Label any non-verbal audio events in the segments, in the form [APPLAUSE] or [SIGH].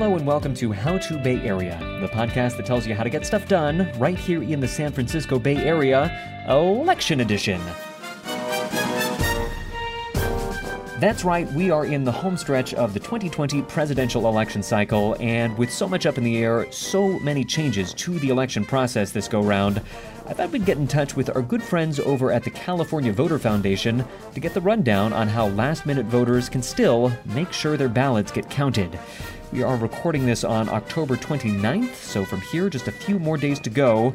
Hello and welcome to How to Bay Area, the podcast that tells you how to get stuff done right here in the San Francisco Bay Area, Election Edition. That's right, we are in the home stretch of the 2020 presidential election cycle, and with so much up in the air, so many changes to the election process this go round, I thought we'd get in touch with our good friends over at the California Voter Foundation to get the rundown on how last minute voters can still make sure their ballots get counted. We are recording this on October 29th, so from here, just a few more days to go.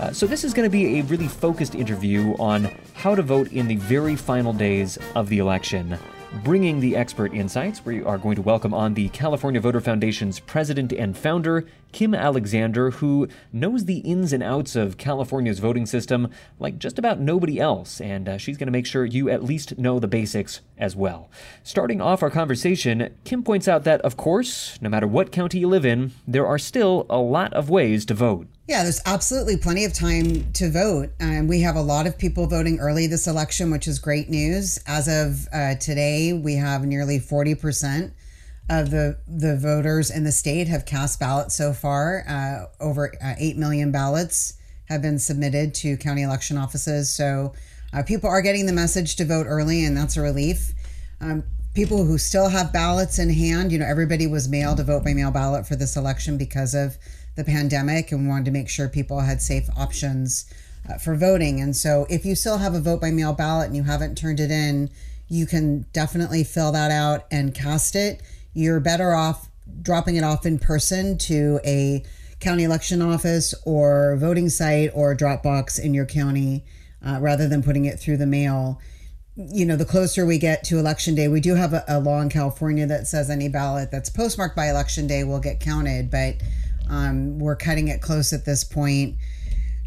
Uh, so, this is going to be a really focused interview on how to vote in the very final days of the election. Bringing the expert insights, we are going to welcome on the California Voter Foundation's president and founder, Kim Alexander, who knows the ins and outs of California's voting system like just about nobody else, and uh, she's going to make sure you at least know the basics as well. Starting off our conversation, Kim points out that, of course, no matter what county you live in, there are still a lot of ways to vote. Yeah, there's absolutely plenty of time to vote. Um, we have a lot of people voting early this election, which is great news. As of uh, today, we have nearly 40% of the, the voters in the state have cast ballots so far. Uh, over uh, 8 million ballots have been submitted to county election offices. So uh, people are getting the message to vote early, and that's a relief. Um, people who still have ballots in hand, you know, everybody was mailed a vote by mail ballot for this election because of the pandemic and wanted to make sure people had safe options uh, for voting. And so if you still have a vote by mail ballot and you haven't turned it in, you can definitely fill that out and cast it. You're better off dropping it off in person to a county election office or voting site or Dropbox in your county uh, rather than putting it through the mail. You know, the closer we get to election day, we do have a, a law in California that says any ballot that's postmarked by election day will get counted, but um, we're cutting it close at this point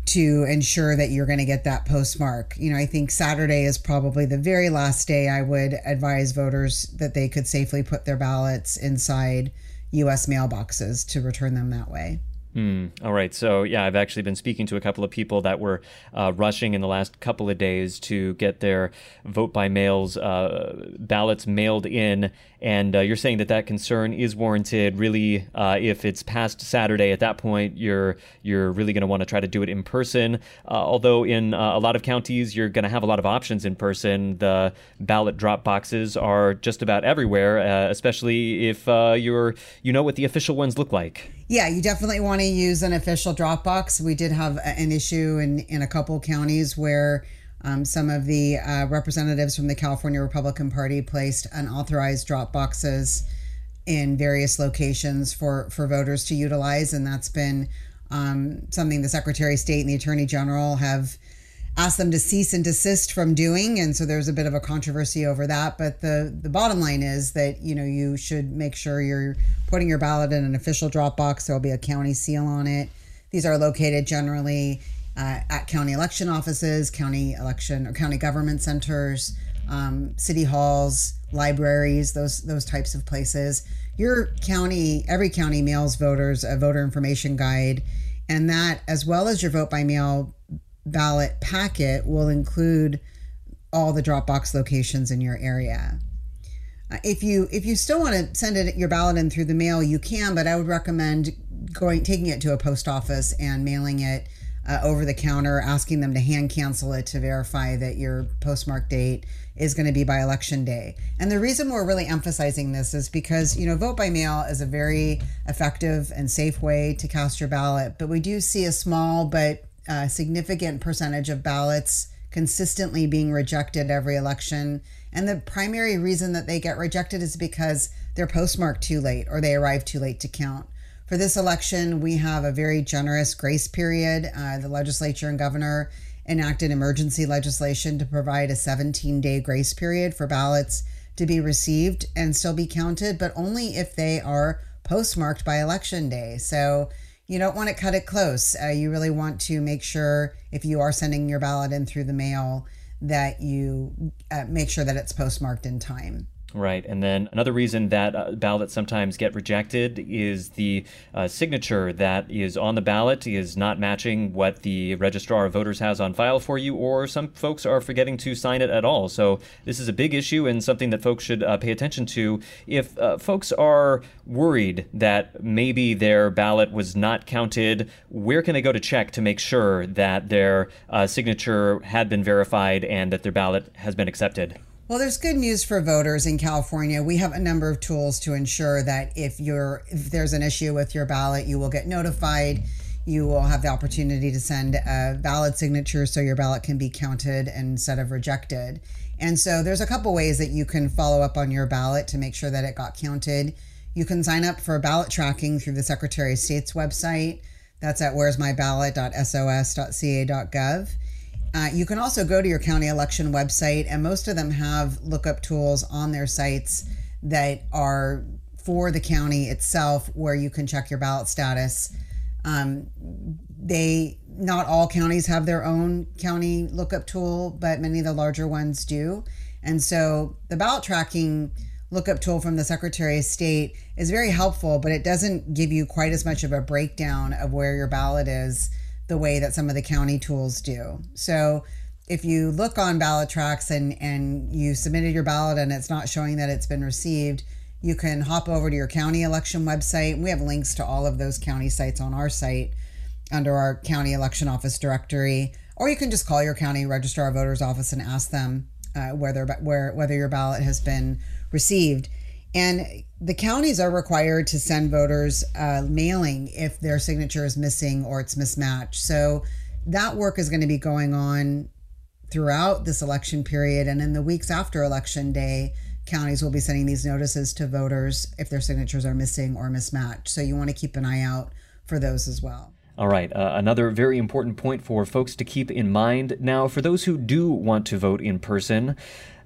to ensure that you're going to get that postmark. You know, I think Saturday is probably the very last day I would advise voters that they could safely put their ballots inside U.S. mailboxes to return them that way. Mm, all right. So, yeah, I've actually been speaking to a couple of people that were uh, rushing in the last couple of days to get their vote by mails uh, ballots mailed in. And uh, you're saying that that concern is warranted. Really, uh, if it's past Saturday, at that point, you're you're really going to want to try to do it in person. Uh, although in uh, a lot of counties, you're going to have a lot of options in person. The ballot drop boxes are just about everywhere, especially if you're you know what the official ones look like. Yeah, you definitely want to use an official drop box. We did have an issue in, in a couple counties where um, some of the uh, representatives from the California Republican Party placed unauthorized drop boxes in various locations for, for voters to utilize. And that's been um, something the Secretary of State and the Attorney General have asked them to cease and desist from doing and so there's a bit of a controversy over that but the the bottom line is that you know you should make sure you're putting your ballot in an official drop box there'll be a county seal on it these are located generally uh, at county election offices county election or county government centers um, city halls libraries those those types of places your county every county mails voters a voter information guide and that as well as your vote by mail ballot packet will include all the Dropbox locations in your area. Uh, if you if you still want to send it your ballot in through the mail, you can, but I would recommend going taking it to a post office and mailing it uh, over the counter, asking them to hand cancel it to verify that your postmark date is going to be by election day. And the reason we're really emphasizing this is because, you know, vote by mail is a very effective and safe way to cast your ballot, but we do see a small but uh, significant percentage of ballots consistently being rejected every election. And the primary reason that they get rejected is because they're postmarked too late or they arrive too late to count. For this election, we have a very generous grace period. Uh, the legislature and governor enacted emergency legislation to provide a 17 day grace period for ballots to be received and still be counted, but only if they are postmarked by election day. So you don't want to cut it close. Uh, you really want to make sure if you are sending your ballot in through the mail that you uh, make sure that it's postmarked in time. Right. And then another reason that uh, ballots sometimes get rejected is the uh, signature that is on the ballot is not matching what the registrar of voters has on file for you, or some folks are forgetting to sign it at all. So this is a big issue and something that folks should uh, pay attention to. If uh, folks are worried that maybe their ballot was not counted, where can they go to check to make sure that their uh, signature had been verified and that their ballot has been accepted? Well, there's good news for voters in California. We have a number of tools to ensure that if you're if there's an issue with your ballot, you will get notified. You will have the opportunity to send a valid signature so your ballot can be counted instead of rejected. And so there's a couple ways that you can follow up on your ballot to make sure that it got counted. You can sign up for ballot tracking through the Secretary of State's website. That's at where'smyballot.sos.ca.gov. Uh, you can also go to your county election website, and most of them have lookup tools on their sites that are for the county itself where you can check your ballot status. Um, they not all counties have their own county lookup tool, but many of the larger ones do. And so the ballot tracking lookup tool from the Secretary of State is very helpful, but it doesn't give you quite as much of a breakdown of where your ballot is the way that some of the county tools do. So if you look on BallotTrax and, and you submitted your ballot and it's not showing that it's been received, you can hop over to your county election website. We have links to all of those county sites on our site under our county election office directory, or you can just call your county registrar of voters office and ask them uh, whether where whether your ballot has been received. And the counties are required to send voters uh, mailing if their signature is missing or it's mismatched. So that work is going to be going on throughout this election period. And in the weeks after election day, counties will be sending these notices to voters if their signatures are missing or mismatched. So you want to keep an eye out for those as well. All right, uh, another very important point for folks to keep in mind. Now, for those who do want to vote in person,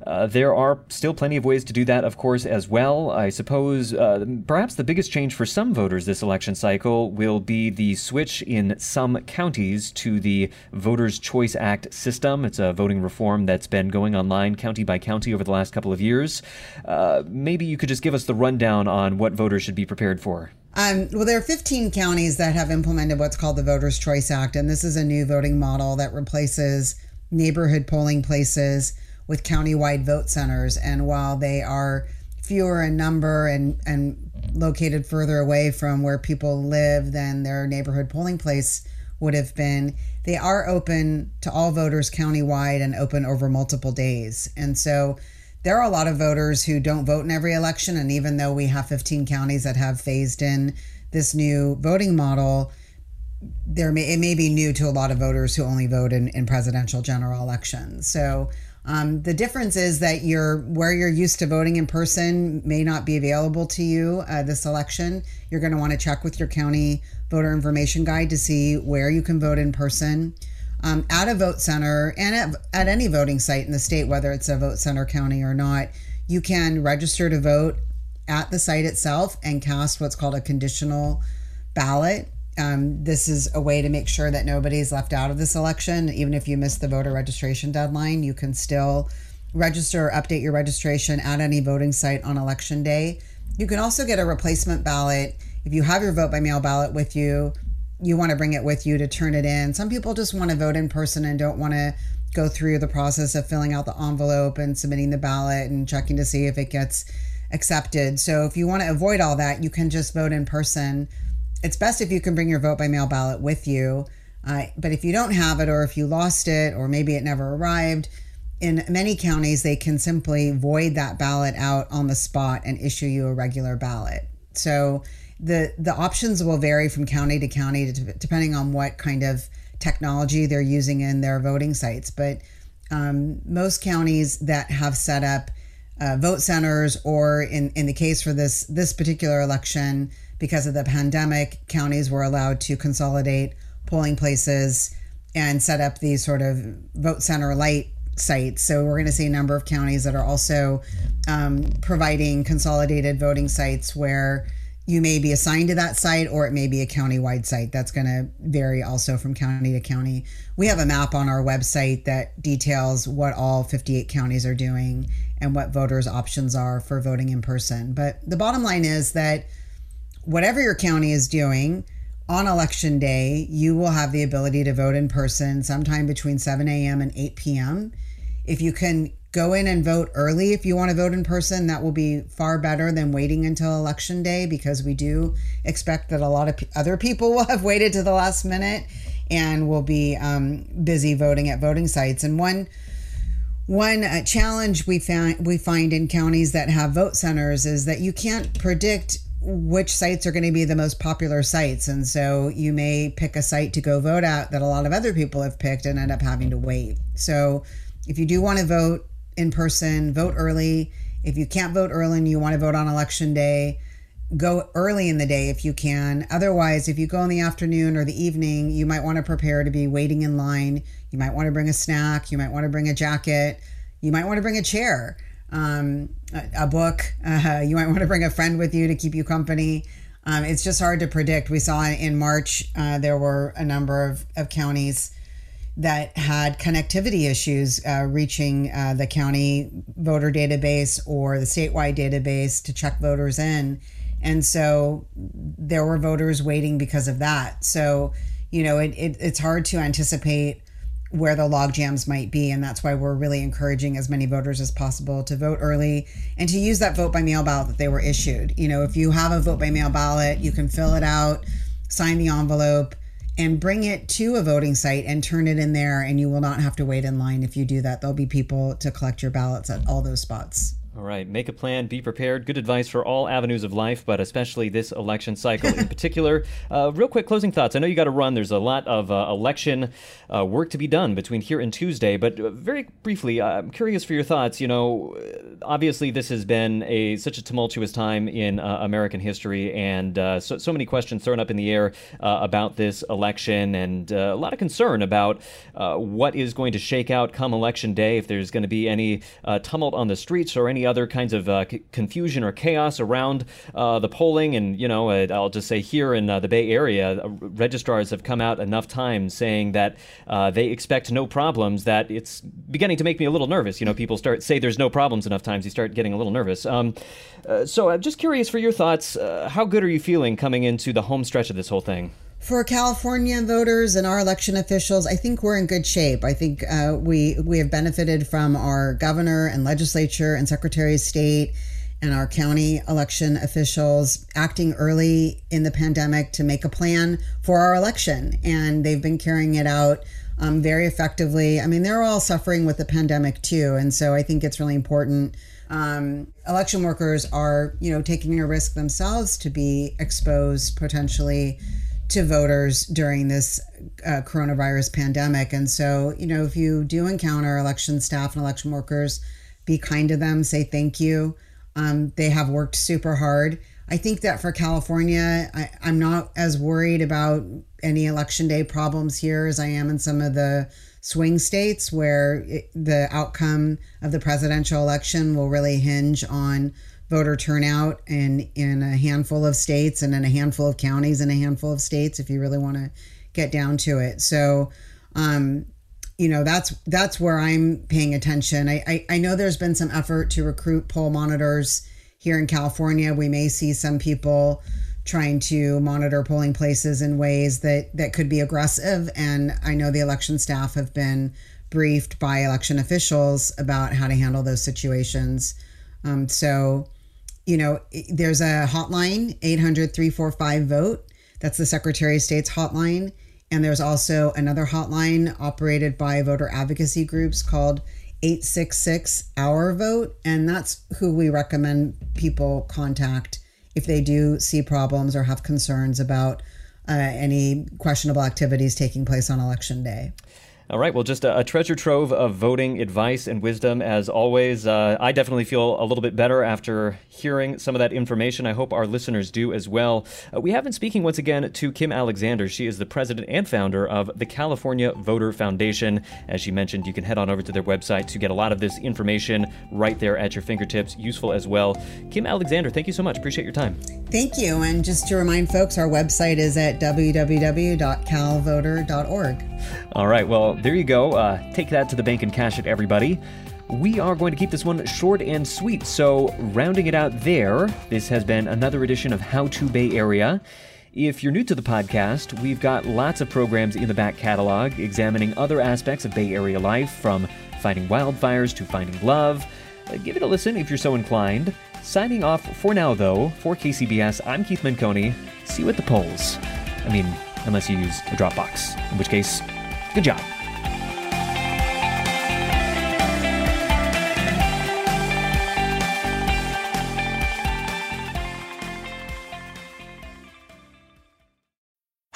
uh, there are still plenty of ways to do that, of course, as well. I suppose uh, perhaps the biggest change for some voters this election cycle will be the switch in some counties to the Voters' Choice Act system. It's a voting reform that's been going online county by county over the last couple of years. Uh, maybe you could just give us the rundown on what voters should be prepared for. Um, well, there are 15 counties that have implemented what's called the Voters' Choice Act, and this is a new voting model that replaces neighborhood polling places with countywide vote centers. And while they are fewer in number and, and located further away from where people live than their neighborhood polling place would have been, they are open to all voters countywide and open over multiple days. And so there are a lot of voters who don't vote in every election. And even though we have 15 counties that have phased in this new voting model, there may, it may be new to a lot of voters who only vote in, in presidential general elections. So um, the difference is that you're where you're used to voting in person may not be available to you uh, this election. You're going to want to check with your county voter information guide to see where you can vote in person um, at a vote center and at, at any voting site in the state, whether it's a vote center county or not, you can register to vote at the site itself and cast what's called a conditional ballot. Um, this is a way to make sure that nobody's left out of this election. Even if you miss the voter registration deadline, you can still register or update your registration at any voting site on election day. You can also get a replacement ballot if you have your vote by mail ballot with you you want to bring it with you to turn it in. Some people just want to vote in person and don't want to go through the process of filling out the envelope and submitting the ballot and checking to see if it gets accepted. So if you want to avoid all that, you can just vote in person. It's best if you can bring your vote by mail ballot with you. Uh, but if you don't have it, or if you lost it, or maybe it never arrived, in many counties, they can simply void that ballot out on the spot and issue you a regular ballot. So the the options will vary from county to county depending on what kind of technology they're using in their voting sites. But um, most counties that have set up uh, vote centers, or in, in the case for this this particular election, because of the pandemic, counties were allowed to consolidate polling places and set up these sort of vote center light sites. So we're going to see a number of counties that are also um, providing consolidated voting sites where you may be assigned to that site or it may be a county-wide site. That's going to vary also from county to county. We have a map on our website that details what all 58 counties are doing and what voters' options are for voting in person. But the bottom line is that whatever your county is doing, on election day, you will have the ability to vote in person sometime between 7 a.m. and 8 p.m. If you can go in and vote early if you want to vote in person. That will be far better than waiting until election day because we do expect that a lot of other people [LAUGHS] will have waited to the last minute and will be um, busy voting at voting sites. And one one uh, challenge we find we find in counties that have vote centers is that you can't predict which sites are going to be the most popular sites and so you may pick a site to go vote at that a lot of other people have picked and end up having to wait so if you do want to vote in person, vote early. If you can't vote early and you want to vote on election day, go early in the day if you can. Otherwise, if you go in the afternoon or the evening, you might want to prepare to be waiting in line. You might want to bring a snack. You might want to bring a jacket. You might want to bring a chair, um, a, book. Uh, you might want to bring a friend with you to keep you company. Um, it's just hard to predict. We saw in March uh, there were a number of, of counties that had connectivity issues uh, reaching uh, the county voter database or the statewide database to check voters in. And so there were voters waiting because of that. So, you know, it, it, it's hard to anticipate where the log jams might be. And that's why we're really encouraging as many voters as possible to vote early and to use that vote by mail ballot that they were issued. You know, if you have a vote by mail ballot, you can fill it out, sign the envelope and bring it to a voting site and turn it in there and you will not have to wait in line if you do that there'll be people to collect your ballots at all those spots all right, make a plan, be prepared. Good advice for all avenues of life, but especially this election cycle in [LAUGHS] particular. Uh, real quick closing thoughts. I know you got to run. There's a lot of uh, election uh, work to be done between here and Tuesday, but uh, very briefly, I'm curious for your thoughts. You know, obviously this has been a such a tumultuous time in uh, American history, and uh, so, so many questions thrown up in the air about this election, and a lot of concern about what is going to shake out come election day. If there's going to be any tumult on the streets or any other kinds of uh, c- confusion or chaos around uh, the polling. And, you know, I'll just say here in uh, the Bay Area, registrars have come out enough times saying that they expect no problems, that it's beginning to make me a little nervous. You know, people start say there's no problems enough times, you start getting a little nervous. Um, so I'm just curious for your thoughts. how good are you feeling coming into the home stretch of this whole thing? For California voters and our election officials, I think we're in good shape. I think uh, we we have benefited from our governor and legislature and secretary of state and our county election officials acting early in the pandemic to make a plan for our election, and they've been carrying it out. Um, very effectively. I mean, they're all suffering with the pandemic too, and so I think it's really important. Um, election workers are, you know, taking a risk themselves to be exposed potentially to voters during this uh, coronavirus pandemic. And so, you know, if you do encounter election staff and election workers, be kind to them, say thank you. Um, they have worked super hard. I think that for California, I, I'm not as worried about any election day problems here as I am in some of the swing states where it, the outcome of the presidential election will really hinge on voter turnout in in a handful of states and in a handful of counties and a handful of states if you really want to get down to it. So um, you know that's that's where i'm paying attention. I, I, I know there's been some effort to recruit poll monitors here in california. We may see some people trying to monitor polling places in ways that that could be aggressive. And i know the election staff have been briefed by election officials about how to handle those situations. Um, so you know, there's a hotline, 800 345 vote. That's the Secretary of State's hotline. And there's also another hotline operated by voter advocacy groups called 866 Our Vote. And that's who we recommend people contact if they do see problems or have concerns about uh, any questionable activities taking place on election day. All right. Well, just a, a, treasure trove of voting advice and wisdom as always. Uh, I definitely feel a little bit better after hearing some of that information. I hope our listeners do as well. Uh, we have been speaking once again to Kim Alexander. She is the president and founder of the California Voter Foundation. As she mentioned, you can head on over to their website to get a lot of this information right there at your fingertips. Useful as well. Kim Alexander, thank you so much. Appreciate your time. Thank you. And just to remind folks, our website is at www.calvoter.org. All right. Well, there you go. Uh, take that to the bank and cash it, everybody. We are going to keep this one short and sweet, so rounding it out there, this has been another edition of How to Bay Area. If you're new to the podcast, we've got lots of programs in the back catalog examining other aspects of Bay Area life, from fighting wildfires to finding love. Uh, give it a listen if you're so inclined. Signing off for now, though, for KCBS, I'm Keith Menconi. See you at the polls. I mean, unless you use a Dropbox, in which case, good job.